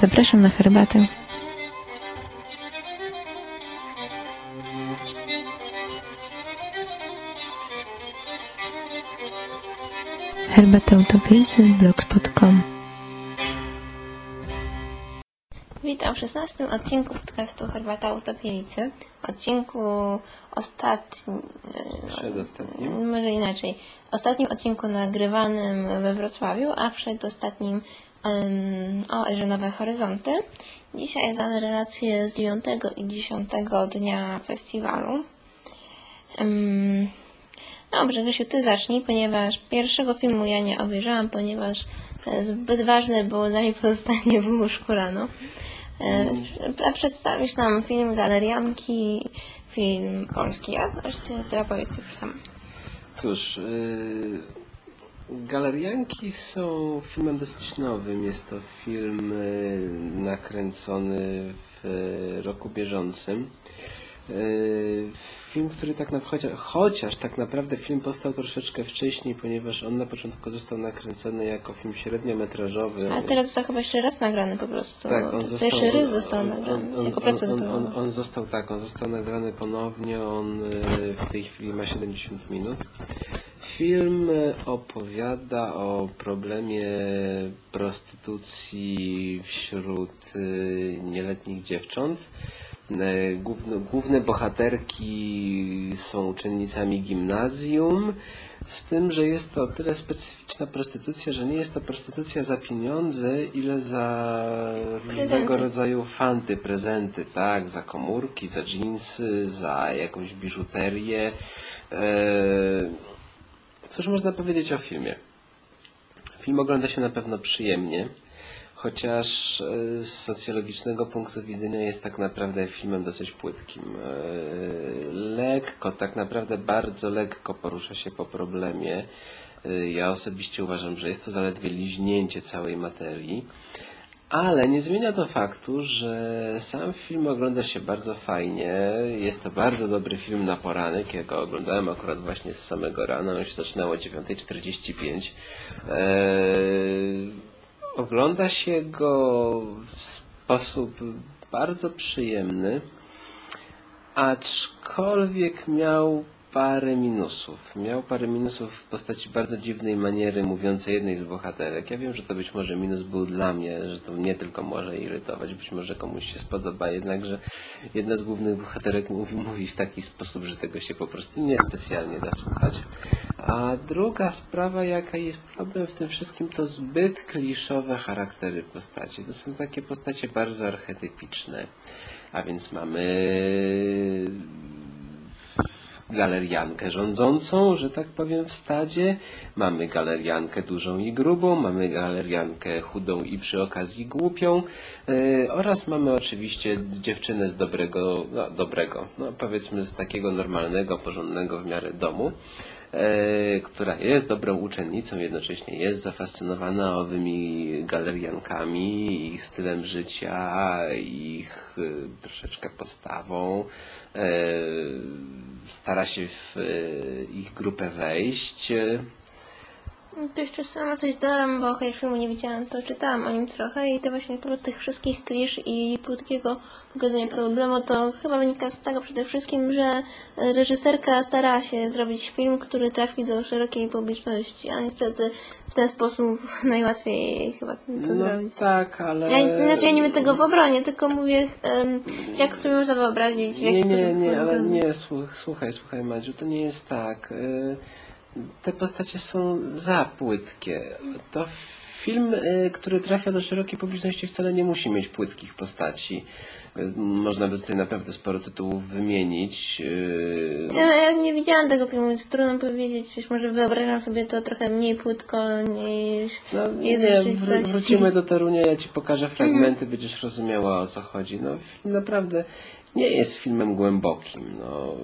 Zapraszam na herbatę. Herbata Utopicy, blogspot.com Witam w 16 odcinku podcastu Herbata Utopielicy. Odcinku ostatnim, Przedostatnim. może inaczej, ostatnim odcinku nagrywanym we Wrocławiu, a przedostatnim o Erze Nowe Horyzonty. Dzisiaj znamy relacje z 9 i 10 dnia festiwalu. Dobrze, Grzesiu, ty zacznij, ponieważ pierwszego filmu ja nie obejrzałam, ponieważ e, zbyt ważne było dla mnie pozostanie w łóżku rano. E, więc przedstawisz nam film Galerianki, film polski, a właściwie ty opowiedz już sam. Cóż, yy, Galerianki są filmem dosyć nowym. Jest to film yy, nakręcony w yy, roku bieżącym. Yy, Film, który tak naprawdę, chociaż tak naprawdę film powstał troszeczkę wcześniej, ponieważ on na początku został nakręcony jako film średniometrażowy. A teraz został chyba jeszcze raz nagrany po prostu. Tak, on To został, Pierwszy rys został nagrany, on, jako on, procent on, on, on został tak, on został nagrany ponownie, on y, w tej chwili ma 70 minut. Film opowiada o problemie prostytucji wśród y, nieletnich dziewcząt. Y, Główne, główne bohaterki są uczennicami gimnazjum, z tym, że jest to o tyle specyficzna prostytucja, że nie jest to prostytucja za pieniądze, ile za różnego rodzaju fanty, prezenty, tak, za komórki, za dżinsy, za jakąś biżuterię. Eee, Cóż można powiedzieć o filmie? Film ogląda się na pewno przyjemnie, chociaż e, z socjologicznego punktu widzenia jest tak naprawdę filmem dosyć płytkim. E, Lekko, tak naprawdę bardzo lekko porusza się po problemie. E, Ja osobiście uważam, że jest to zaledwie liźnięcie całej materii. Ale nie zmienia to faktu, że sam film ogląda się bardzo fajnie. Jest to bardzo dobry film na poranek. Ja go oglądałem akurat właśnie z samego rana. On się zaczynał o 9.45. Eee, ogląda się go w sposób bardzo przyjemny, aczkolwiek miał parę minusów. Miał parę minusów w postaci bardzo dziwnej maniery mówiącej jednej z bohaterek. Ja wiem, że to być może minus był dla mnie, że to mnie tylko może irytować, być może komuś się spodoba, jednakże jedna z głównych bohaterek mówi, mówi w taki sposób, że tego się po prostu niespecjalnie da słuchać. A druga sprawa, jaka jest problem w tym wszystkim, to zbyt kliszowe charaktery postaci. To są takie postacie bardzo archetypiczne. A więc mamy galeriankę rządzącą, że tak powiem, w stadzie. Mamy galeriankę dużą i grubą, mamy galeriankę chudą i przy okazji głupią e, oraz mamy oczywiście dziewczynę z dobrego, no, dobrego, no powiedzmy z takiego normalnego, porządnego w miarę domu. E, która jest dobrą uczennicą, jednocześnie jest zafascynowana owymi galeriankami, ich stylem życia, ich e, troszeczkę postawą. E, stara się w ich grupę wejść. E, To jeszcze sama coś dodam, bo chociaż filmu nie widziałam, to czytałam o nim trochę i to właśnie prócz tych wszystkich klisz i płytkiego pokazania problemu, to chyba wynika z tego przede wszystkim, że reżyserka starała się zrobić film, który trafi do szerokiej publiczności, a niestety w ten sposób najłatwiej chyba to No zrobić. tak, ale... Ja, znaczy ja nie wiem tego w obronie, tylko mówię, em, jak sobie można wyobrazić, w jaki Nie, sposób nie, nie, ale nie, słuch- słuchaj, słuchaj Madziu, to nie jest tak. Y, Te postacie są za płytkie. To film, y, który trafia do szerokiej publiczności wcale nie musi mieć płytkich postaci. Y, Można by tutaj naprawdę sporo tytułów wymienić. Y, Ja, ja nie widziałam tego filmu, więc trudno powiedzieć, już może wyobrażam sobie to trochę mniej płytko niż No, jest nie, w wró- rzeczywistości. wrócimy do Torunia, ja Ci pokażę fragmenty, będziesz rozumiała o co chodzi. No, film naprawdę nie jest filmem głębokim. No.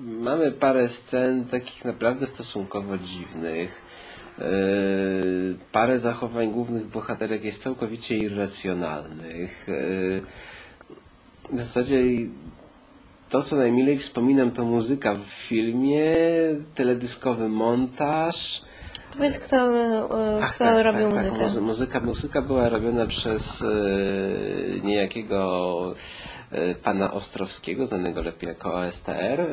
Mamy parę scen takich naprawdę stosunkowo dziwnych. Yy, parę zachowań głównych bohaterek jest całkowicie irracjonalnych. Yy, w zasadzie to, co najmilej wspominam, to muzyka w filmie, teledyskowy montaż, Powiedz, kto, e, Ach, kto tak, robił tak, tak. muzykę. Muzy- muzyka. Muzyka była robiona przez niejakiego pana Ostrowskiego, znanego lepiej jako OSTR. E,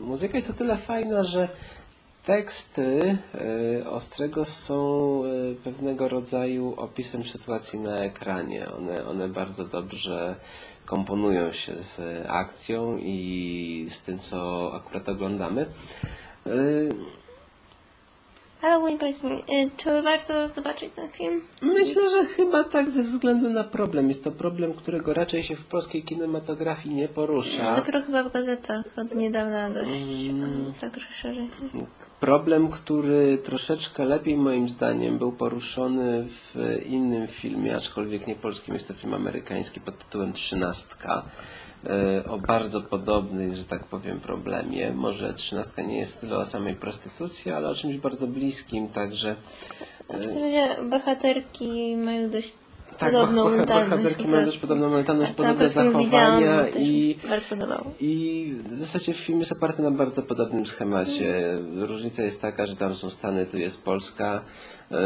muzyka jest o tyle fajna, że teksty e, Ostrego są e, pewnego rodzaju opisem sytuacji na ekranie. One, one bardzo dobrze komponują się z akcją i z tym, co akurat oglądamy. Halloween, powiedz mi, e, czy warto zobaczyć ten film? Myślę, że chyba tak ze względu na problem. Jest to problem, którego raczej się w polskiej kinematografii nie porusza. Dopiero chyba w gazetach od niedawna dość, Mm. tak trochę szerzej. Problem, który troszeczkę lepiej moim zdaniem był poruszony w innym filmie, aczkolwiek nie polskim, jest to film amerykański pod tytułem Trzynastka. E, O bardzo podobnym, że tak powiem, problemie. Może trzynastka nie jest tyle o samej prostytucji, ale o czymś bardzo bliskim, także razie bohaterki mają dość Tak, podobną boha- mentalność. bohaterki mają dość podobną mentalność, Tak, podobne zachowania i- mi Bardzo podobało. I w zasadzie film jest oparty na bardzo podobnym schemacie. Różnica jest taka, że tam są Stany, tu jest Polska. Yy,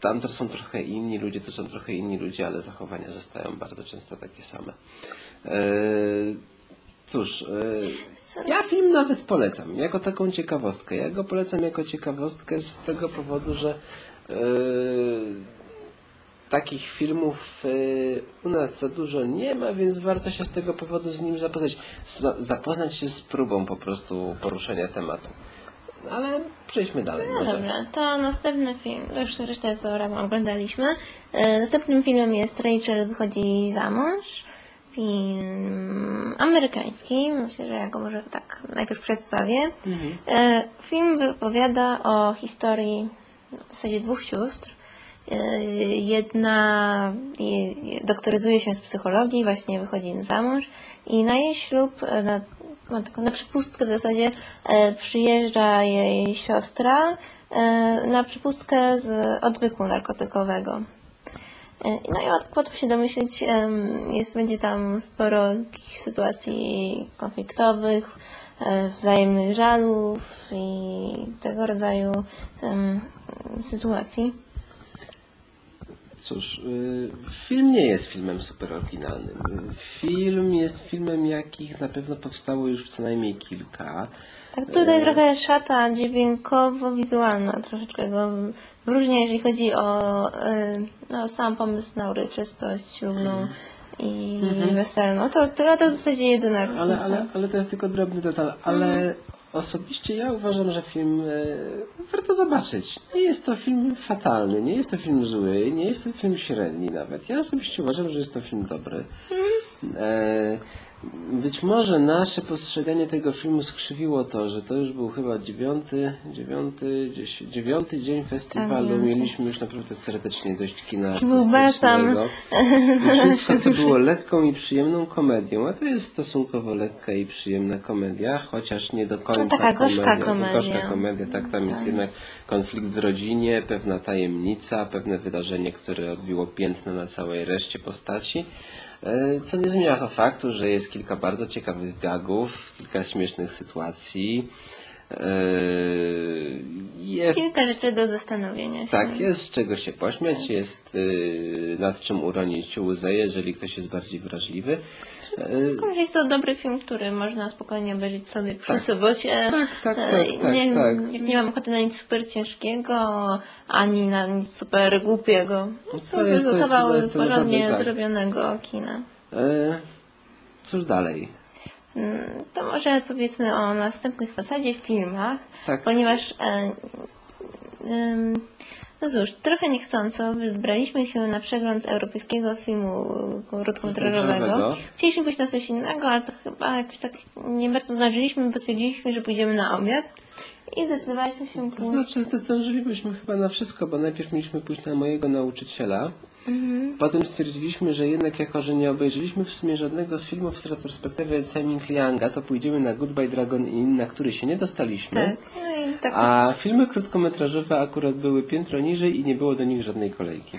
Tam to są trochę inni ludzie, tu są trochę inni ludzie, ale zachowania zostają bardzo często takie same. Yy, Cóż, yy, ja film nawet polecam, jako taką ciekawostkę. Ja go polecam jako ciekawostkę z tego powodu, że yy, takich filmów u nas za dużo nie ma, więc warto się z tego powodu z nim zapoznać. Zapoznać się z próbą po prostu poruszenia tematu. Ale przejdźmy dalej. No może. dobrze, to następny film, już resztę to razem oglądaliśmy. E, Następnym filmem jest Rachel wychodzi za mąż. Film amerykański, myślę, że ja go może tak najpierw przedstawię. E, Film wypowiada o historii w zasadzie dwóch sióstr. E, Jedna je- je- doktoryzuje się z psychologii, właśnie wychodzi za mąż i na jej ślub, na, taką- na przepustkę w zasadzie e, przyjeżdża jej siostra e, na przepustkę z odwyku narkotykowego. E, No i łat- łatwo się domyślić, jest, będzie tam sporo sytuacji konfliktowych, e, wzajemnych żalów i tego rodzaju sytuacji. Cóż, y, film nie jest filmem super oryginalnym. Y, Film jest filmem, jakich na pewno powstało już co najmniej kilka. Tak tutaj trochę szata dźwiękowo-wizualna troszeczkę go wyróżnia, jeżeli chodzi o no, sam pomysł na uroczystość ślubną i weselną. To, to, to w zasadzie jedyna Ale, różnica. ale, ale to jest tylko drobny detal. Ale osobiście ja uważam, że film e, warto zobaczyć. Nie jest to film fatalny, nie jest to film zły, nie jest to film średni nawet. Ja osobiście uważam, że jest to film dobry. E, być może nasze postrzeganie tego filmu skrzywiło to, że to już był chyba dziewiąty, dziewiąty, dziesię- dziewiąty dzień festiwalu. dziewiąty. Mieliśmy już naprawdę serdecznie dość kina artystycznego. I wszystko, co było lekką i przyjemną komedią, a to jest stosunkowo lekka i przyjemna komedia, chociaż nie do końca No taka gorzka komedia. komedia. Gorzka komedia, tak, tam jest jednak konflikt w rodzinie, pewna tajemnica, pewne wydarzenie, które odbiło piętno na całej reszcie postaci. E, Co nie zmienia to faktu, że jest kilka bardzo ciekawych gagów, kilka śmiesznych sytuacji. E, Jest Kilka rzeczy do zastanowienia się. tak, jest z czego się pośmiać, jest y, nad czym uronić łzę, jeżeli ktoś jest bardziej wrażliwy. Tylko, że Jest to dobry film, który można spokojnie obejrzeć sobie przy sobocie. Tak, tak, E, tak, tak, nie, tak. Jak nie mam ochoty na nic super ciężkiego, ani na nic super głupiego. To To jest- to jest to porządnie tak. zrobionego kina. y, Cóż dalej? Mm, To może powiedzmy o następnych w zasadzie filmach, Tak. ponieważ e, no cóż, trochę niechcąco wybraliśmy się na przegląd europejskiego filmu krótkometrażowego. Chcieliśmy pójść na coś innego, ale to chyba jakoś tak nie bardzo zdążyliśmy, bo stwierdziliśmy, że pójdziemy na obiad i zdecydowaliśmy się To pójść. znaczy, że zdążylibyśmy chyba na wszystko, bo najpierw mieliśmy pójść na mojego nauczyciela. Potem stwierdziliśmy, że jednak jako, że nie obejrzeliśmy w sumie żadnego z filmów z retrospektywy Simon Lianga, to pójdziemy na Goodbye Dragon Inn, na który się nie dostaliśmy. Tak, no i tak A filmy krótkometrażowe akurat były piętro niżej i nie było do nich żadnej kolejki.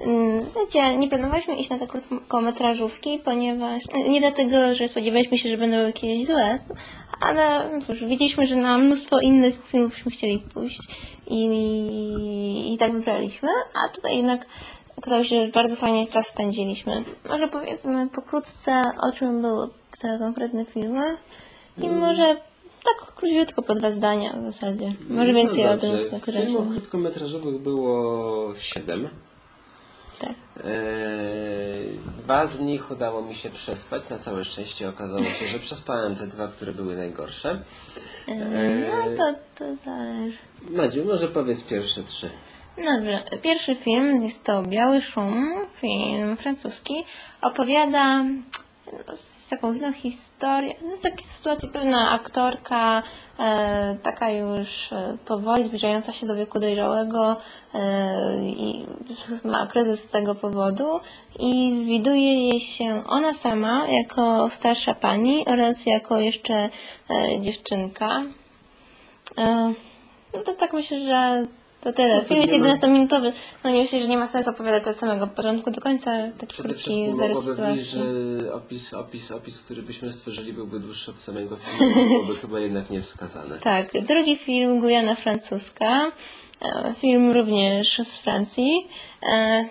Mm, W zasadzie nie planowaliśmy iść na te krótkometrażówki, ponieważ nie dlatego, że spodziewaliśmy się, że będą jakieś złe, ale cóż, wiedzieliśmy, że na mnóstwo innych filmów byśmy chcieli pójść i, i tak wybraliśmy, a tutaj jednak okazało się, że bardzo fajnie czas spędziliśmy. Może powiedzmy pokrótce, o czym były te konkretne filmy i może tak króciutko po dwa zdania w zasadzie. Może więcej no o tym, dobrze. co Filmów krótkometrażowych było siedem. Tak. Eee, Dwa z nich udało mi się przespać. Na całe szczęście okazało się, że przespałem te dwa, które były najgorsze. No to, to zależy. Madziu, może powiedz pierwsze trzy. Dobrze, pierwszy film jest to Biały Szum, film francuski. Opowiada no, taką inną historię, no, z takiej sytuacji pewna aktorka, e, taka już e, powoli zbliżająca się do wieku dojrzałego e, i ma kryzys z tego powodu i zwiduje jej się ona sama jako starsza pani oraz jako jeszcze e, dziewczynka. E, No to tak myślę, że to tyle. Film jest 11-minutowy. No nie myślę, że nie ma sensu opowiadać od samego początku do końca. Taki Przede krótki zarys sytuacji. że opis, opis, opis, który byśmy stworzyli byłby dłuższy od samego filmu, byłoby chyba jednak niewskazane. Tak, drugi film Gujana Francuska. E, Film również z Francji. E,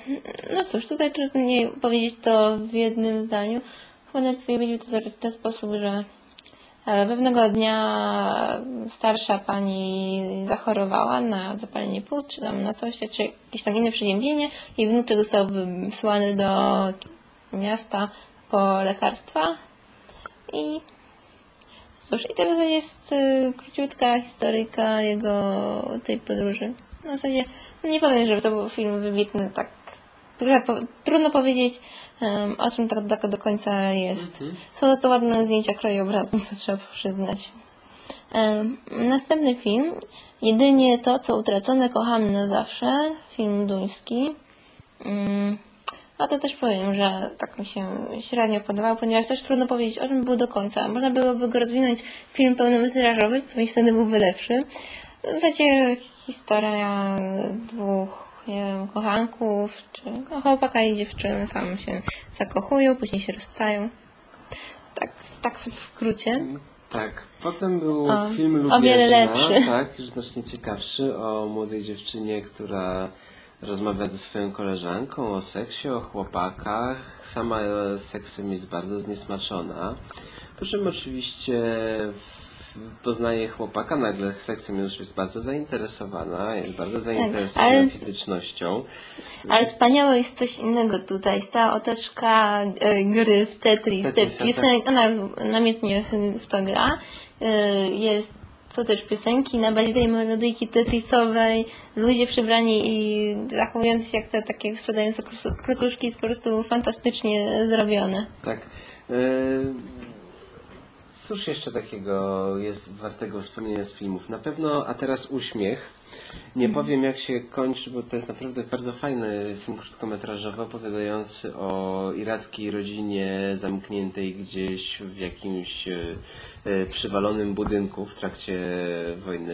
No cóż, tutaj trudniej powiedzieć to w jednym zdaniu. Chyba nawet powiedzieć to zrobić w ten sposób, że pewnego dnia starsza pani zachorowała na zapalenie płuc, czy tam na coś, czy jakieś tam inne przeziębienie. Jej wnuczek został wysłany do miasta po lekarstwa i Cóż, i to w zasadzie jest y, króciutka historyjka jego tej podróży. W zasadzie no nie powiem, żeby to był film wybitny, tak trudno, po, trudno powiedzieć o czym tak, tak do końca jest. Są to ładne zdjęcia krajobrazu, to trzeba przyznać. Następny film, jedynie to, co utracone, kochamy na zawsze, film duński. Mm, a to też powiem, że tak mi się średnio podobał, ponieważ też trudno powiedzieć, o czym był do końca. Można byłoby go rozwinąć w film pełnometrażowy, pewnie wtedy byłby lepszy. W zasadzie historia dwóch, nie wiem, kochanków, czy no, chłopaka i dziewczyny tam się zakochują, później się rozstają. Tak, tak w skrócie. Tak. Potem był O, film o Lubieżna, wiele lepszy. tak, już znacznie ciekawszy, o młodej dziewczynie, która rozmawia ze swoją koleżanką o seksie, o chłopakach. Sama seksem jest bardzo zniesmaczona. Po czym oczywiście w- poznaje chłopaka, nagle seksem już jest bardzo zainteresowana, jest bardzo zainteresowana ale- fizycznością. Ale wspaniałe jest coś innego tutaj. Cała otoczka e, gry w Tetris, te Tetris, tak. ona namiętnie w to gra. E, Jest co też piosenki na bazie tej melodyjki tetrisowej, ludzie przebrani i zachowujący się jak te takie składające krusu- krucuszki jest po prostu fantastycznie zrobione. Tak. E, Cóż jeszcze takiego jest wartego wspomnienia z filmów? Na pewno, a teraz uśmiech. Nie powiem jak się kończy, bo to jest naprawdę bardzo fajny film krótkometrażowy opowiadający o irackiej rodzinie zamkniętej gdzieś w jakimś e, e, przywalonym budynku w trakcie wojny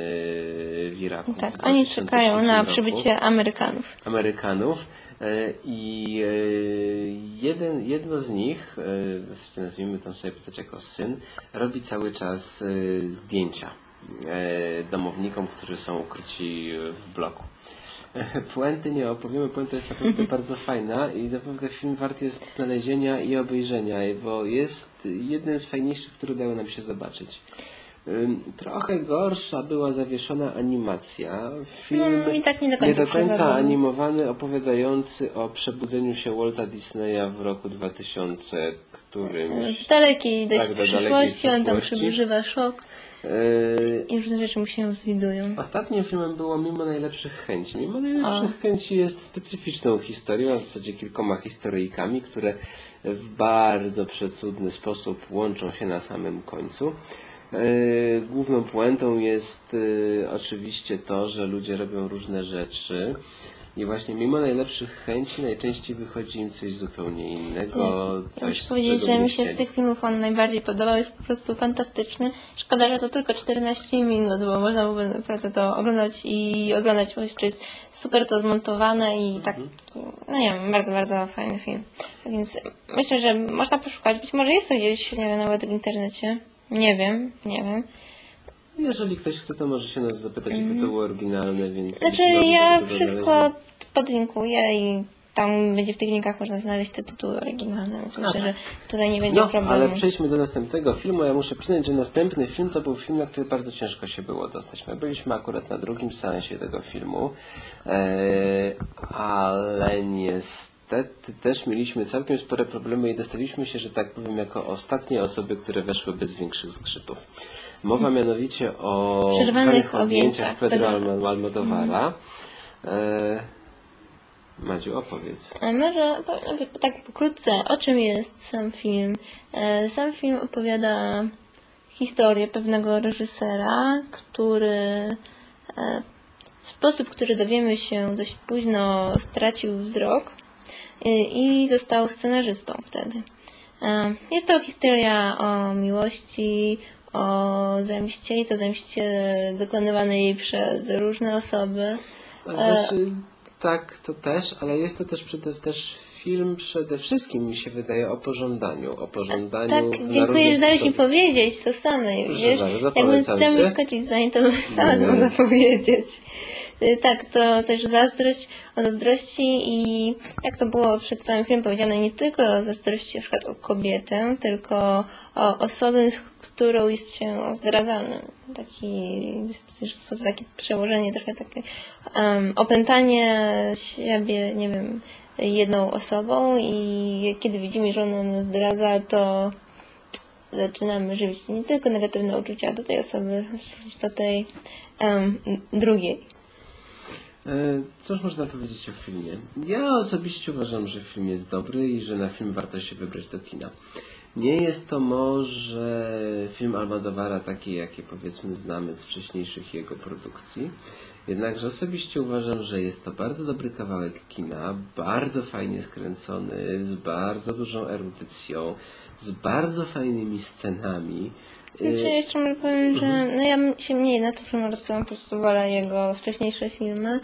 w Iraku. Tak, oni 2003 czekają na roku. przybycie Amerykanów. Amerykanów. E, I e, jeden, jedno z nich, e, nazwijmy tą sobie postać jako syn, robi cały czas zdjęcia domownikom, którzy są ukryci w bloku. Puenty nie opowiemy, puenta jest naprawdę bardzo fajna i naprawdę film wart jest znalezienia i obejrzenia, bo jest jednym z fajniejszych, które udało nam się zobaczyć. Ym, Trochę gorsza była zawieszona animacja. Film Mm, i tak nie do końca przewodniczy. animowany, opowiadający o przebudzeniu się Walta Disneya w roku 2000, którymś. W dalekiej dość Tak, do dalekiej przyszłości, on tam przeżywa szok Yy, i różne rzeczy mu się zwidują. Ostatnim filmem było Mimo Najlepszych Chęci. Mimo Najlepszych Chęci jest specyficzną historią, a w zasadzie kilkoma historyjkami, które w bardzo przecudny sposób łączą się na samym końcu. Yy, Główną puentą jest yy, oczywiście to, że ludzie robią różne rzeczy I właśnie mimo najlepszych chęci najczęściej wychodzi im coś zupełnie innego. Coś, Muszę powiedzieć, że mi się z tych filmów on najbardziej podobał, jest po prostu fantastyczny. Szkoda, że to tylko 14 minut, bo można byłoby naprawdę to oglądać i oglądać, bo jeszcze jest super to zmontowane i taki, no nie wiem, bardzo, bardzo fajny film. Więc myślę, że można poszukać, być może jest to gdzieś, nie wiem, nawet w internecie. Nie wiem, nie wiem. Jeżeli ktoś chce, to może się nas zapytać, jakie to było oryginalne, więc... Znaczy ja wszystko podlinkuję i tam będzie w tych linkach można znaleźć te tytuły oryginalne, więc myślę, że tutaj nie będzie No, problemu. ale przejdźmy do następnego filmu. Ja muszę przyznać, że następny film to był film, na który bardzo ciężko się było dostać. My byliśmy akurat na drugim seansie tego filmu, e, ale niestety też mieliśmy całkiem spore problemy i dostaliśmy się, że tak powiem, jako ostatnie osoby, które weszły bez większych zgrzytów. Mowa mianowicie o Przerwanych objęciach Pedro. Alm- Almodovara. E, Madziu, opowiedz. A może powiem tak pokrótce, o czym jest sam film? E, Sam film opowiada historię pewnego reżysera, który e, w sposób, który dowiemy się dość późno, stracił wzrok e, i został scenarzystą wtedy. E, Jest to historia o miłości, o zemście i to zemście dokonywanej przez różne osoby. Znaczy, tak, to też, ale jest to też, przede, też film przede wszystkim, mi się wydaje, o pożądaniu. O pożądaniu Tak, dziękuję, że dałeś mi powiedzieć to same. Proszę Wiesz, bardzo, jakbym polecam chciał się. skoczyć za nim, to sama Nie. mogła powiedzieć. Y, Tak, to też zazdrość o zazdrości i jak to było przed samym filmem powiedziane, nie tylko o zazdrości na przykład o kobietę, tylko o osobę, z którą jest się zdradzanym. Taki sposób, takie przełożenie, trochę takie um, opętanie siebie, nie wiem, jedną osobą i kiedy widzimy, że ona nas zdradza, to zaczynamy żywić nie tylko negatywne uczucia do tej osoby, lecz do tej em, drugiej. E, Cóż można powiedzieć o filmie? Ja osobiście uważam, że film jest dobry i że na film warto się wybrać do kina. Nie jest to może film Almodovara taki, jakie powiedzmy znamy z wcześniejszych jego produkcji. Jednakże osobiście uważam, że jest to bardzo dobry kawałek kina, bardzo fajnie skręcony, z bardzo dużą erudycją, z bardzo fajnymi scenami. Znaczy, jeszcze może powiem, że no ja się mniej na to film rozpędzam, po prostu wolę jego wcześniejsze filmy.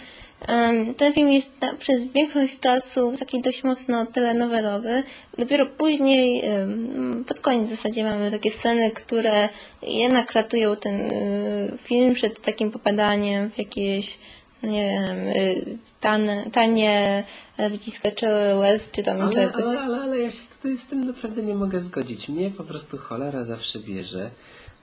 Em, ten film jest na, przez większość czasu taki dość mocno telenowelowy. Dopiero później, em, pod koniec w zasadzie mamy takie sceny, które jednak ratują ten y, film przed takim popadaniem w jakieś nie wiem, y, tane, tanie e, wyciskacze łez, czy tam Ale, czegoś. ale, ale, ale ja się tutaj z tym naprawdę nie mogę zgodzić. Mnie po prostu cholera zawsze bierze,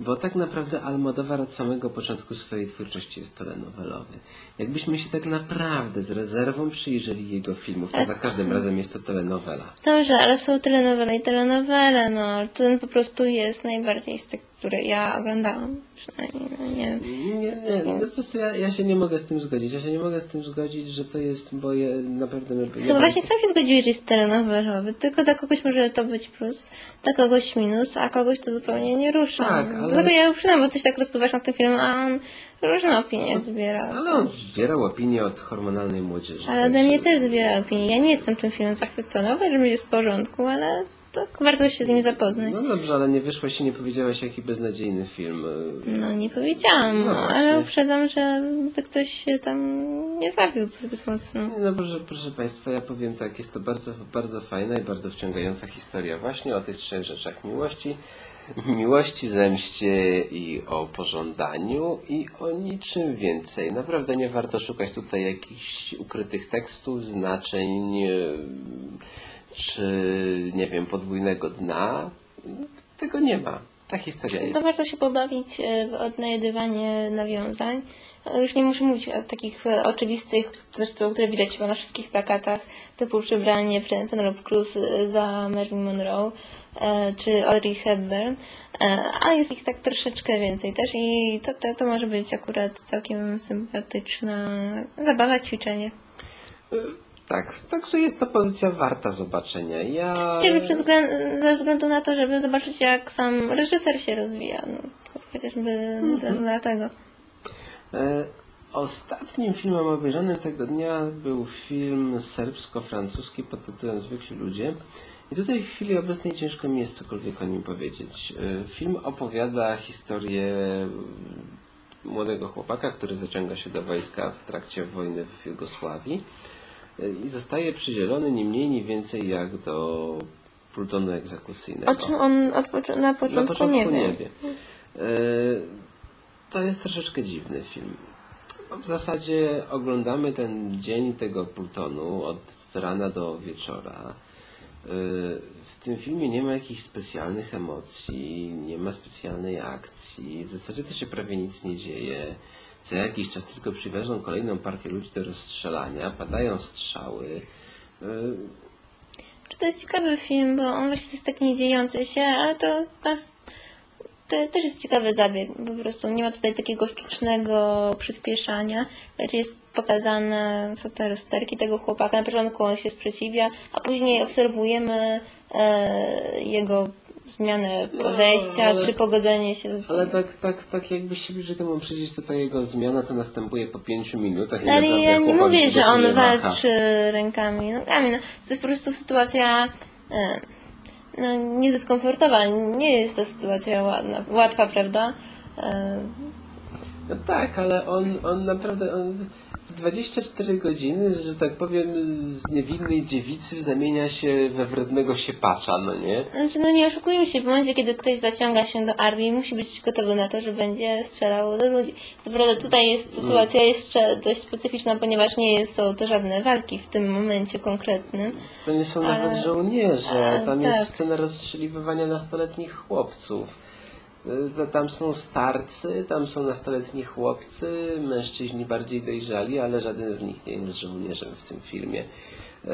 bo tak naprawdę Almodovar od samego początku swojej twórczości jest telenowelowy. Jakbyśmy się tak naprawdę z rezerwą przyjrzeli jego filmów, to za każdym razem jest to telenowela. Dobrze, ale są telenowele i telenowele, no. Ten po prostu jest najbardziej z tych, które ja oglądałam. Przynajmniej, no nie wiem. Nie, nie, no po prostu ja, ja się nie mogę z tym zgodzić. Ja się nie mogę z tym zgodzić, że to jest, bo je, naprawdę... My, Chyba właśnie sam się zgodziłeś, że jest telenowelowy, tylko dla kogoś może to być plus, dla kogoś minus, a kogoś to zupełnie nie rusza. Tak, ale- Dlatego ja uprzedzam, bo ty się tak rozpływasz nad tym filmem, a on różne opinie zbiera. Ale on zbierał opinię od hormonalnej młodzieży. Ale ode także- mnie też zbiera opinie. Ja nie jestem tym filmem zachwycona, uważam, że będzie w porządku, ale to warto się z nim zapoznać. No dobrze, ale nie wyszłaś i nie powiedziałaś, jaki beznadziejny film. No nie powiedziałam, No ale uprzedzam, że by ktoś się tam nie zawiódł zbyt mocno. No proszę, proszę Państwa, ja powiem tak, jest to bardzo, bardzo fajna i bardzo wciągająca historia właśnie o tych trzech rzeczach miłości, miłości, zemście i o pożądaniu i o niczym więcej. Naprawdę nie warto szukać tutaj jakichś ukrytych tekstów, znaczeń, e, czy nie wiem, podwójnego dna. Tego nie ma. Ta historia jest. To warto się pobawić e, w odnajdywanie nawiązań. Już nie muszę mówić o takich e, oczywistych, zresztą, które widać chyba na wszystkich plakatach, typu przebranie Pen- Penelope Cruz e, za Marilyn Monroe czy Audrey Hepburn, ale jest ich tak troszeczkę więcej też i to, to, to może być akurat całkiem sympatyczna zabawa, ćwiczenie. Tak, także jest to pozycja warta zobaczenia. Ja... Chociażby ze względu na to, żeby zobaczyć jak sam reżyser się rozwija. No, chociażby Mhm. dlatego. E, Ostatnim filmem obejrzanym tego dnia był film serbsko-francuski pod tytułem Zwykli Ludzie. I tutaj w chwili obecnej ciężko mi jest cokolwiek o nim powiedzieć. E, Film opowiada historię młodego chłopaka, który zaciąga się do wojska w trakcie wojny w Jugosławii i zostaje przydzielony nie mniej, nie więcej jak do plutonu egzekucyjnego. O czym on od na początku, Na początku nie wie. nie wie. E, To jest troszeczkę dziwny film. W zasadzie oglądamy ten dzień tego plutonu od rana do wieczora. E, W tym filmie nie ma jakichś specjalnych emocji, nie ma specjalnej akcji. W zasadzie to się prawie nic nie dzieje. Co jakiś czas tylko przywiążą kolejną partię ludzi do rozstrzelania, padają strzały. E, Czy to jest ciekawy film, bo on właśnie jest taki niedziejący się, ale to, to też jest ciekawy zabieg. Po prostu nie ma tutaj takiego sztucznego przyspieszania, lecz jest pokazane, co te rozterki tego chłopaka. Na początku on się sprzeciwia, a później obserwujemy e, jego zmianę podejścia, ale- czy pogodzenie się z... Ale tak, tak, tak jakby się bliżej temu przyjrzeć, to ta jego zmiana to następuje po pięciu minutach. i Ale ja nie mówię, że on walczy rękami, nogami. No, to jest po prostu sytuacja e, no, niezbyt komfortowa. Nie jest to sytuacja ładna, łatwa, prawda? E, No tak, ale on, on naprawdę on 24 godziny, że tak powiem, z niewinnej dziewicy zamienia się we wrednego siepacza, no nie? Znaczy, no nie oszukujmy się, w momencie, kiedy ktoś zaciąga się do armii, musi być gotowy na to, że będzie strzelał do ludzi. Co prawda tutaj jest sytuacja jeszcze dość specyficzna, ponieważ nie są to żadne walki w tym momencie konkretnym. To nie są Ale- nawet żołnierze, tam tak. jest scena rozstrzeliwywania nastoletnich chłopców. Tam są starcy, tam są nastoletni chłopcy, mężczyźni bardziej dojrzali, ale żaden z nich nie jest żołnierzem w tym filmie. Y,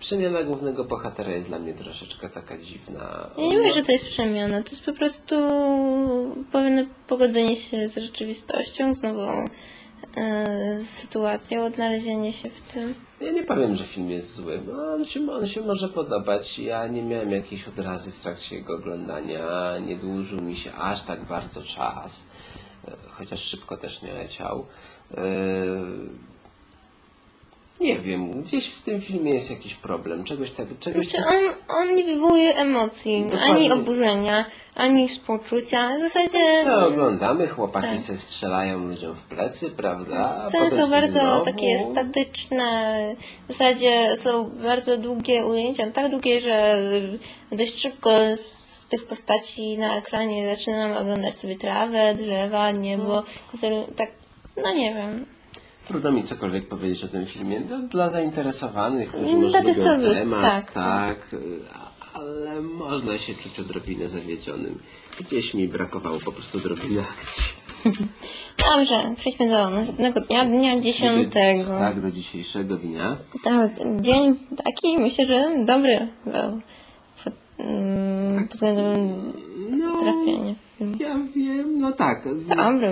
Przemiana głównego bohatera jest dla mnie troszeczkę taka dziwna. Ja nie mówię, że to jest przemiana, to jest po prostu pewne pogodzenie się z rzeczywistością, z nową e, sytuacją, odnalezienie się w tym. Ja nie powiem, że film jest zły. No, on, się, on się może podobać. Ja nie miałem jakiejś odrazy w trakcie jego oglądania. Nie dłużył mi się aż tak bardzo czas. E, Chociaż szybko też nie leciał. E, Nie wiem, gdzieś w tym filmie jest jakiś problem. Czegoś tak, czegoś Znaczy tak... on, on nie wywołuje emocji, Dokładnie. ani oburzenia, ani współczucia. W zasadzie Co oglądamy? Chłopaki Tak. se strzelają ludziom w plecy, prawda? Sceny są bardzo znowu- takie statyczne. W zasadzie są bardzo długie ujęcia, tak długie, że dość szybko tych postaci na ekranie zaczynamy oglądać sobie trawę, drzewa, niebo. Tak, no nie wiem. Trudno mi cokolwiek powiedzieć o tym filmie. Dla, dla zainteresowanych, którzy Dla może tych, lubią co wy- temat, tak, tak, ale można się czuć odrobinę zawiedzionym. Gdzieś mi brakowało po prostu odrobiny akcji. Dobrze, przejdźmy do następnego dnia, dnia dziesiątego. Tak, do dzisiejszego dnia. Tak, dzień taki myślę, że dobry był. Pod, mm, pod względem No, trafienia. w film. ja wiem, no tak.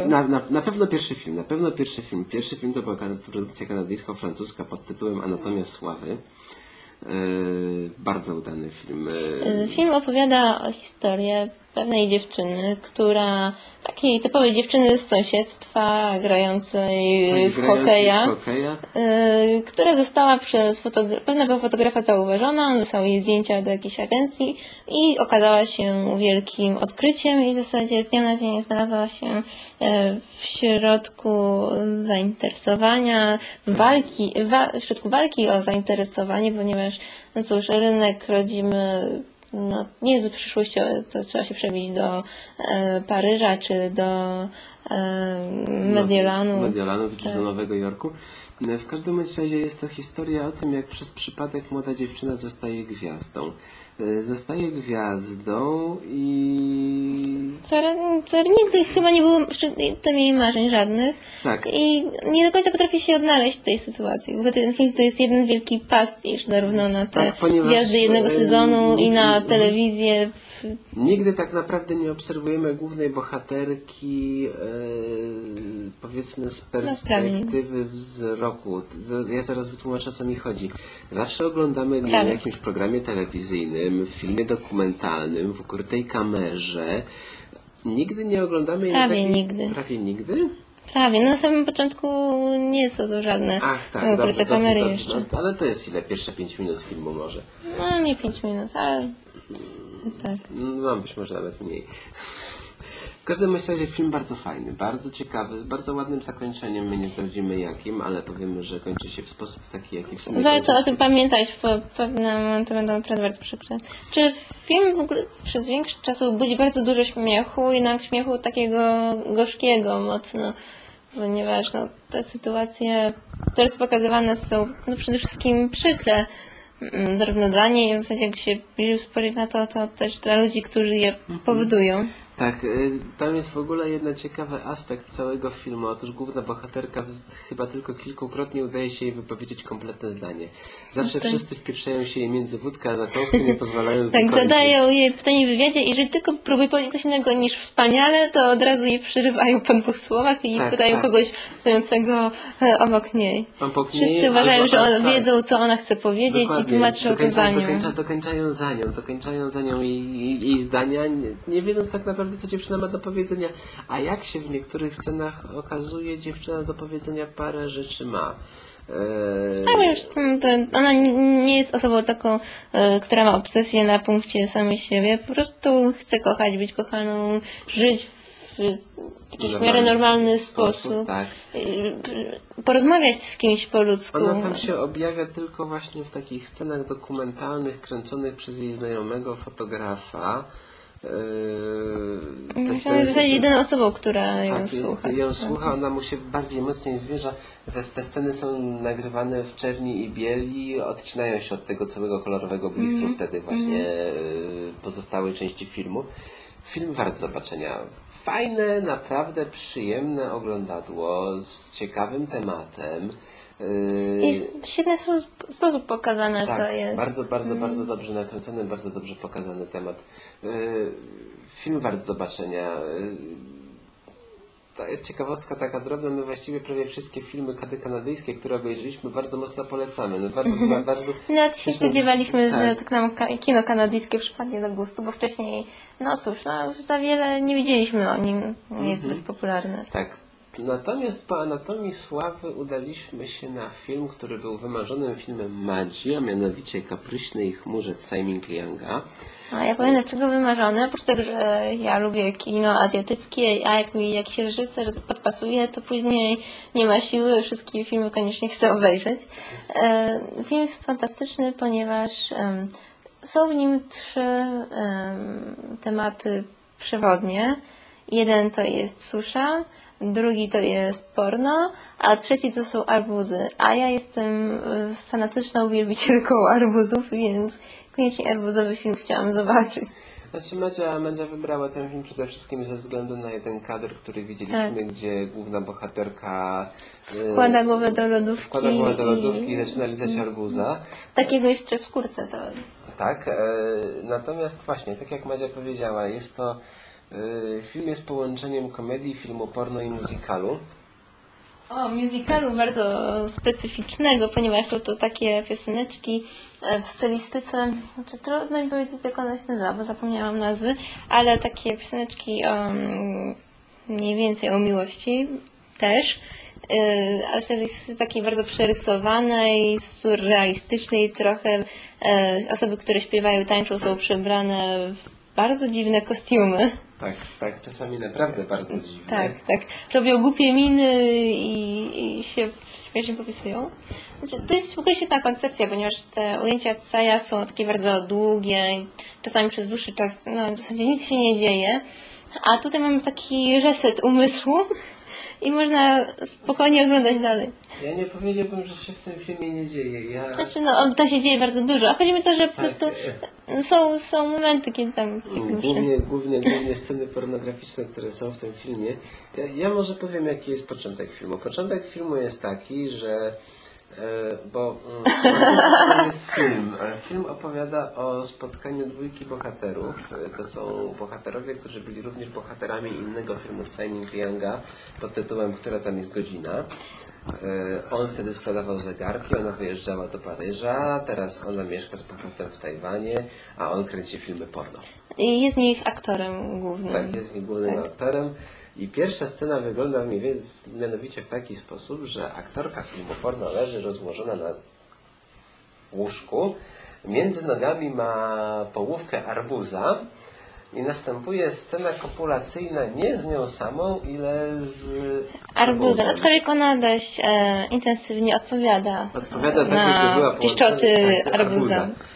Na, na, na pewno pierwszy film, na pewno pierwszy film. Pierwszy film to była produkcja kanadyjsko-francuska pod tytułem Anatomia Sławy. E, bardzo udany film. E, Film opowiada o historii pewnej dziewczyny, która, takiej typowej dziewczyny z sąsiedztwa, grającej w hokeja, hokeja. y, która została przez fotogra- pewnego fotografa zauważona, on wysłał jej zdjęcia do jakiejś agencji i okazała się wielkim odkryciem i w zasadzie z dnia na dzień znalazła się e, w środku zainteresowania, walki, wa- w środku walki o zainteresowanie, ponieważ no cóż, rynek rodzimy no, niezbyt przyszłościowy, to trzeba się przebić do e, Paryża czy do Mediolanu. Mediolanu, czy Tak. do Nowego Jorku. No, W każdym razie jest to historia o tym, jak przez przypadek młoda dziewczyna zostaje gwiazdą. E, Zostaje gwiazdą i... Co, co nigdy chyba nie było szczytem jej marzeń żadnych. Tak. I nie do końca potrafi się odnaleźć w tej sytuacji. W ogóle ten film to jest jeden wielki pastisz, zarówno na te Tak, ponieważ, gwiazdy jednego e, sezonu i na telewizję. W, Nigdy tak naprawdę nie obserwujemy głównej bohaterki, e, powiedzmy z perspektywy wzroku. Z- Ja zaraz wytłumaczę o co mi chodzi. Zawsze oglądamy ją Prawie. jakimś programie telewizyjnym, w filmie dokumentalnym, w ukrytej kamerze. Nigdy nie oglądamy jej na Prawie takiej- nigdy. Prawie nigdy? Prawie. Na samym początku nie są to żadne Ach, tak, ukryte dobrze, kamery dobrze, jeszcze. dobrze. No, ale to jest ile? Pierwsze 5 minut filmu może. No nie 5 minut, ale tak. No, być może nawet mniej. W każdym razie film bardzo fajny, bardzo ciekawy, z bardzo ładnym zakończeniem. My nie zdradzimy jakim, ale powiemy, że kończy się w sposób taki, jaki w sumie Warto o tym pamiętać, bo pewne momenty będą naprawdę bardzo przykre. Czy film w ogóle przez większość czasu budzi bardzo dużo śmiechu, jednak śmiechu takiego gorzkiego mocno, ponieważ no, te sytuacje, które są pokazywane są no, przede wszystkim przykre. Mm, Zarówno dla niej, w zasadzie jak się bliżej spojrzeć na to, to też dla ludzi, którzy je powodują. Tak, y, tam jest w ogóle jeden ciekawy aspekt całego filmu. Otóż główna bohaterka chyba tylko kilkukrotnie udaje się jej wypowiedzieć kompletne zdanie. Zawsze Tak. wszyscy wpieprzają się jej między wódkę a zakąskę, nie pozwalając Tak, zadają jej pytanie w wywiadzie i jeżeli tylko próbuje powiedzieć coś innego niż wspaniale, to od razu jej przerywają po dwóch słowach i Tak, pytają tak. kogoś stojącego e, obok niej. Obok niej Wszyscy uważają, albo- że a, on, tak. wiedzą, co ona chce powiedzieć Dokładnie. i tłumaczą to za nią. Dokończa, dokończają za nią, dokończają za nią jej, jej, jej zdania, nie, nie wiedząc tak naprawdę, co dziewczyna ma do powiedzenia. A jak się w niektórych scenach okazuje, dziewczyna do powiedzenia parę rzeczy ma. Eee, Tak, już ona nie jest osobą taką, e, która ma obsesję na punkcie samej siebie. Po prostu chce kochać, być kochaną, żyć w jakiś w miarę normalny sposób. Tak. E, Porozmawiać z kimś po ludzku. Ona tam się objawia tylko właśnie w takich scenach dokumentalnych kręconych przez jej znajomego fotografa. Myślę, że w zasadzie jedyną osobą, która ją Tak, jest, słucha. ją słucha, ona mu się bardziej mocniej zwierza. Te, te sceny są nagrywane w czerni i bieli, odcinają się od tego całego kolorowego blistru, Mhm. wtedy właśnie e, pozostałe części filmu. Film wart zobaczenia. Fajne, naprawdę przyjemne oglądadło z ciekawym tematem. I w świetny sposób, pokazane tak, to jest. bardzo, bardzo, bardzo dobrze nakręcony, bardzo dobrze pokazany temat. Yy, Film wart zobaczenia. Yy, To jest ciekawostka taka drobna. My właściwie prawie wszystkie filmy kady kanadyjskie, które obejrzeliśmy, bardzo mocno polecamy. No bardzo, bardzo, Nawet się jesteśmy- spodziewaliśmy, że tak. tak nam kino kanadyjskie przypadnie do gustu, bo wcześniej, no cóż, no, za wiele nie wiedzieliśmy o nim, nie jest Mhm. zbyt popularny. Tak. Natomiast po Anatomii Sławy udaliśmy się na film, który był wymarzonym filmem Madzi, a mianowicie Kapryśnej chmurze Simon Lianga. A ja powiem, dlaczego wymarzony, oprócz tego, że ja lubię kino azjatyckie, a jak mi jakiś reżyser podpasuje, to później nie ma siły, wszystkie filmy koniecznie chcę obejrzeć. E, film jest fantastyczny, ponieważ są w nim trzy em, tematy przewodnie. Jeden to jest susza, drugi to jest porno, a trzeci to są arbuzy. A ja jestem y, fanatyczną wielbicielką arbuzów, więc koniecznie arbuzowy film chciałam zobaczyć. Znaczy Madzia, Madzia wybrała ten film przede wszystkim ze względu na jeden kadr, który widzieliśmy, Tak. gdzie główna bohaterka e, Wkłada głowę do lodówki, wkłada głowę do lodówki i i zaczyna lizać arbuza. takiego jeszcze w skórce to Tak, e, natomiast właśnie, tak jak Madzia powiedziała, jest to film jest połączeniem komedii, filmu porno i musicalu. O, musicalu bardzo specyficznego, ponieważ są to takie pioseneczki e, w stylistyce, znaczy trudno mi powiedzieć jak ona się nazywa, bo zapomniałam nazwy, ale takie pioseneczki o, mniej więcej o miłości też, e, ale w stylistyce takiej bardzo przerysowanej, surrealistycznej trochę. E, Osoby, które śpiewają tańczą są przebrane w bardzo dziwne kostiumy. Tak, tak, czasami naprawdę bardzo dziwne. Tak, tak. Robią głupie miny i, i się śmiesznie popisują. Znaczy, to jest w ogóle świetna koncepcja, ponieważ te ujęcia Caja są takie bardzo długie i czasami przez dłuższy czas no, w zasadzie nic się nie dzieje. A tutaj mamy taki reset umysłu i można spokojnie oglądać dalej. Ja nie powiedziałbym, że się w tym filmie nie dzieje. Ja... Znaczy, no, to się dzieje bardzo dużo. A chodzi mi o to, że po Tak, prostu e, są, są momenty, kiedy tam taki Głównie, głównie, głównie sceny pornograficzne, które są w tym filmie. Ja, ja może powiem, jaki jest początek filmu. Początek filmu jest taki, że e, bo mm, to jest film. E, Film opowiada o spotkaniu dwójki bohaterów. E, To są bohaterowie, którzy byli również bohaterami innego filmu Simon Younga pod tytułem Która tam jest godzina. E, On wtedy sprzedawał zegarki, ona wyjeżdżała do Paryża, teraz ona mieszka z powrotem w Tajwanie, a on kręci filmy porno. I jest z nich aktorem głównym. Tak, jest głównym aktorem. I pierwsza scena wygląda mniej więcej, mianowicie w taki sposób, że aktorka filmu porno leży rozłożona na łóżku. Między nogami ma połówkę arbuza i następuje scena kopulacyjna nie z nią samą, ile z Arbuzem, aczkolwiek ona dość e, intensywnie odpowiada, Odpowiada tak, na jakby była pieszczoty połączona- tak, arbuza. E,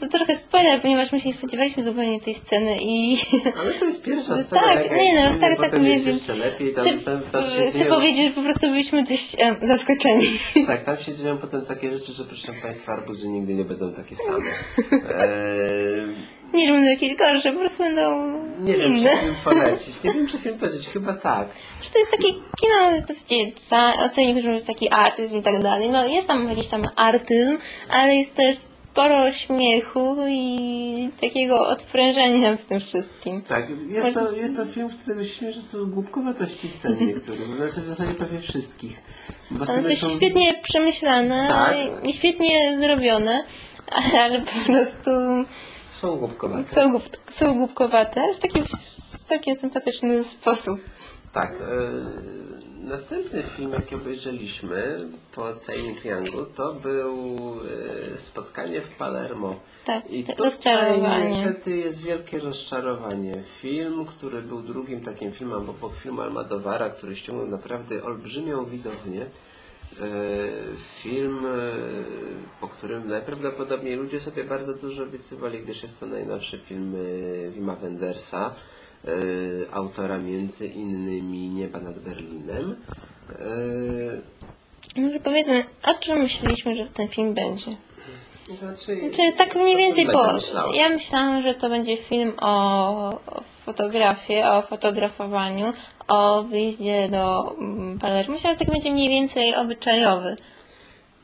To trochę spoiler, ponieważ my się nie spodziewaliśmy zupełnie tej sceny i Ale to jest pierwsza No scena, tak, nie no, tak, tak, potem jest mówię, jeszcze lepiej, tam, chcę, tam, tam się chcę dzieją, powiedzieć, że po prostu byliśmy dość e, zaskoczeni. tak, tam się dzieją potem takie rzeczy, że proszę Państwa, arbuzy nigdy nie będą takie same. E, Nie, że będą jakieś gorsze, po prostu będą nie wiem, czy inne. film polecić, nie wiem, czy film polecić, chyba tak. Że to jest takie kino, to jest ca- oceni niektórzy, że jest taki artyzm i tak dalej. No jest tam jakiś tam artyzm, ale jest też sporo śmiechu i takiego odprężenia w tym wszystkim. Tak, jest to, jest to film, w którym śmieszy to z głupkowatości scen niektórych, znaczy w zasadzie prawie wszystkich. Bo One są są świetnie przemyślane Tak. i świetnie zrobione, ale po prostu są głupkowate. są, głup, są głupkowate w taki w całkiem sympatyczny sposób. Tak. E, następny film, jaki obejrzeliśmy po Oceanie Triangu, to był e, Spotkanie w Palermo. Tak, I rozczarowanie. niestety jest wielkie rozczarowanie. Film, który był drugim takim filmem, obok filmu Almadowara, który ściągnął naprawdę olbrzymią widownię. E, Film, e, po którym najprawdopodobniej ludzie sobie bardzo dużo obiecywali, gdyż jest to najnowszy film Wima Wendersa, autora między innymi Nieba nad Berlinem. E, Może powiedzmy, o czym myśleliśmy, że ten film będzie? Znaczy, Znaczy, tak mniej więcej po. Ja myślałam, że to będzie film o, o fotografii, o fotografowaniu, o wyjeździe do mm, Palermo. Myślałam, że tak będzie mniej więcej obyczajowy.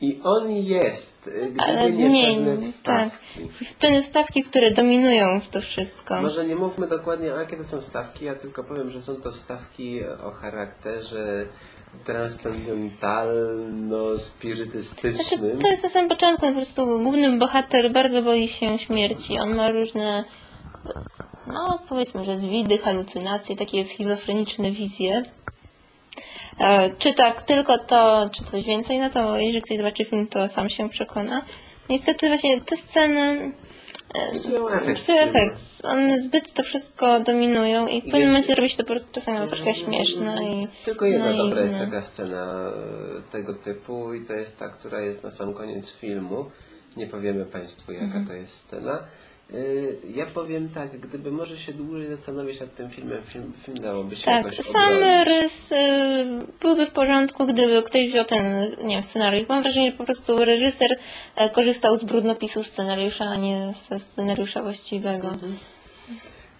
I on jest, e, gdyby Ale nie, nie, pewne tak. wstawki. Pewne wstawki, które dominują w to wszystko. Może nie mówmy dokładnie, jakie to są wstawki, ja tylko powiem, że są to wstawki o charakterze transcendentalno-spirytystycznym. Znaczy, to jest na samym początku, po prostu główny bohater bardzo boi się śmierci. On ma różne, no powiedzmy, że zwidy, halucynacje, takie schizofreniczne wizje. E, Czy tak tylko to, czy coś więcej, no to jeżeli ktoś zobaczy film, to sam się przekona. Niestety właśnie te sceny e, Psują efekt. psują efekt. One zbyt to wszystko dominują i w pewnym momencie robi się to po prostu czasami trochę śmieszne i Tylko jedna naiwne. dobra jest taka scena e, tego typu i to jest ta, która jest na sam koniec filmu. Nie powiemy Państwu, jaka Mhm. to jest scena. Y, Ja powiem tak, gdyby może się dłużej zastanowić nad tym filmem, film, film dałoby się Tak, sam obronić. rys y, byłby w porządku, gdyby ktoś wziął ten, nie wiem, scenariusz. Mam wrażenie, że po prostu reżyser e, korzystał z brudnopisu scenariusza, a nie ze scenariusza właściwego. Mhm.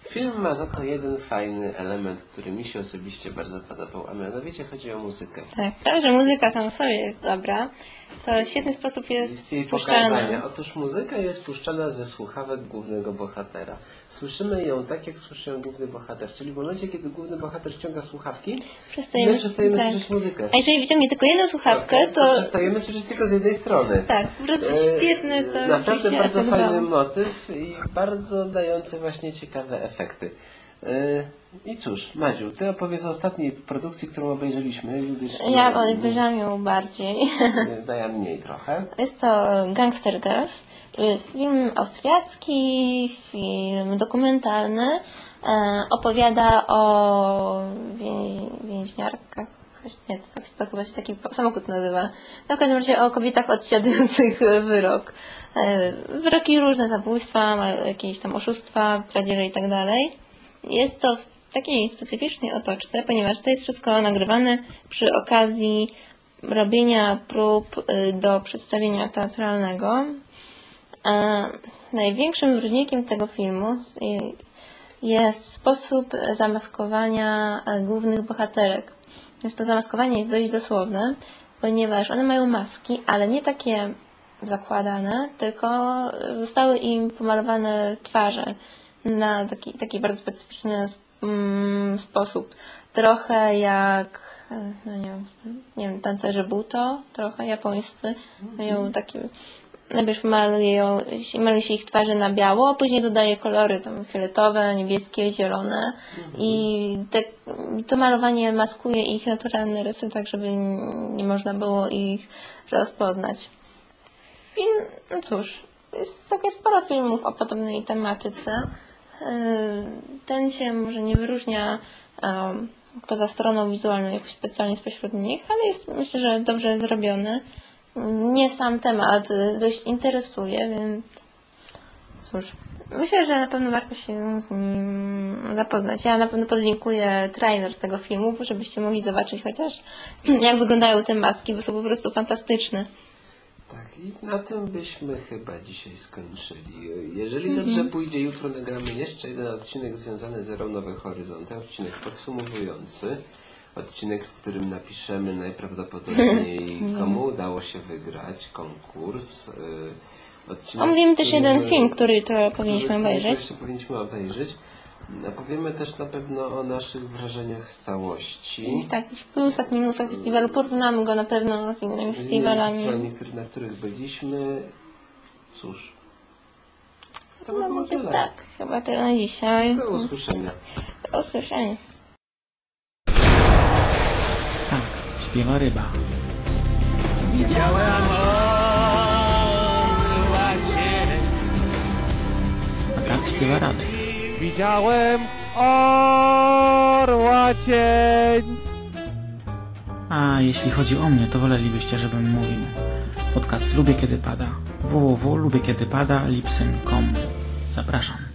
Film ma za to jeden fajny element, który mi się osobiście bardzo podobał, a mianowicie chodzi o muzykę. Tak, tak, że muzyka sama w sobie jest dobra. To w świetny sposób jest pokazania. Otóż muzyka jest puszczana ze słuchawek głównego bohatera. Słyszymy ją tak, jak słyszy ją główny bohater. Czyli w momencie, kiedy główny bohater ściąga słuchawki, Przestajemy, my przestajemy tak. słyszeć muzykę. A jeżeli wyciągnie tylko jedną słuchawkę, to to przestajemy słyszeć tylko z jednej strony. tak, po prostu E, świetne to Naprawdę bardzo fajny motyw i bardzo dający właśnie ciekawe efekty. E, I cóż, Madziu, ty opowiedz o ostatniej produkcji, którą obejrzeliśmy. gdyż Ja nie- obejrzałam ją bardziej. Daję mniej trochę. Jest to Gangster Girls, y, film austriacki, film dokumentalny. E, opowiada o wię- więźniarkach. Nie, to, tak- to chyba się taki samochód nazywa. No, w każdym razie o kobietach odsiadujących wyrok. E, wyroki różne, zabójstwa, jakieś tam oszustwa, kradzieże i tak dalej. Jest to w takiej specyficznej otoczce, ponieważ to jest wszystko nagrywane przy okazji robienia prób y, do przedstawienia teatralnego. E, Największym wyróżnikiem tego filmu y, jest sposób zamaskowania e, głównych bohaterek. Więc to zamaskowanie jest dość dosłowne, ponieważ one mają maski, ale nie takie zakładane, tylko zostały im pomalowane twarze na taki, taki bardzo specyficzny mm, sposób. Trochę jak, no nie wiem, nie wiem, tancerze buto, trochę japońscy, mają takie najpierw maluje, maluje się ich twarze na biało, a później dodaje kolory tam fioletowe, niebieskie, zielone i te, to malowanie maskuje ich naturalne rysy, tak żeby nie można było ich rozpoznać. Film, no cóż, jest całkiem sporo filmów o podobnej tematyce. Yy, Ten się może nie wyróżnia poza stroną wizualną jakoś specjalnie spośród nich, ale jest myślę, że dobrze zrobiony. Mnie sam temat y, dość interesuje, więc cóż, myślę, że na pewno warto się z nim zapoznać. Ja na pewno podlinkuję trailer tego filmu, żebyście mogli zobaczyć chociaż jak wyglądają te maski, bo są po prostu fantastyczne. Tak, i na tym byśmy chyba dzisiaj skończyli. Jeżeli dobrze pójdzie, jutro nagramy jeszcze jeden odcinek związany z Erą Nowe Horyzonty, odcinek podsumowujący. Odcinek, w którym napiszemy najprawdopodobniej, komu udało się wygrać konkurs. y, Odcinek, Omówimy też jeden film, który to powinniśmy który obejrzeć. Jeszcze powinniśmy obejrzeć. A Powiemy też na pewno o naszych wrażeniach z całości. Tak, jakichś plusach, minusach festiwalu. Porównamy go na pewno z innymi festiwalami. Festiwalami, który- na których byliśmy. Cóż. To by No było będzie tyle. tak, chyba tyle na dzisiaj. Do usłyszenia. Do usłyszenia. Tak, śpiewa ryba. Widziałem orła. A tak śpiewa Radek. Widziałem orła cień. A jeśli chodzi o mnie, to wolelibyście, żebym mówił. Podcast Lubię Kiedy Pada. www.lubiekiedypada.lipsyn.com Zapraszam.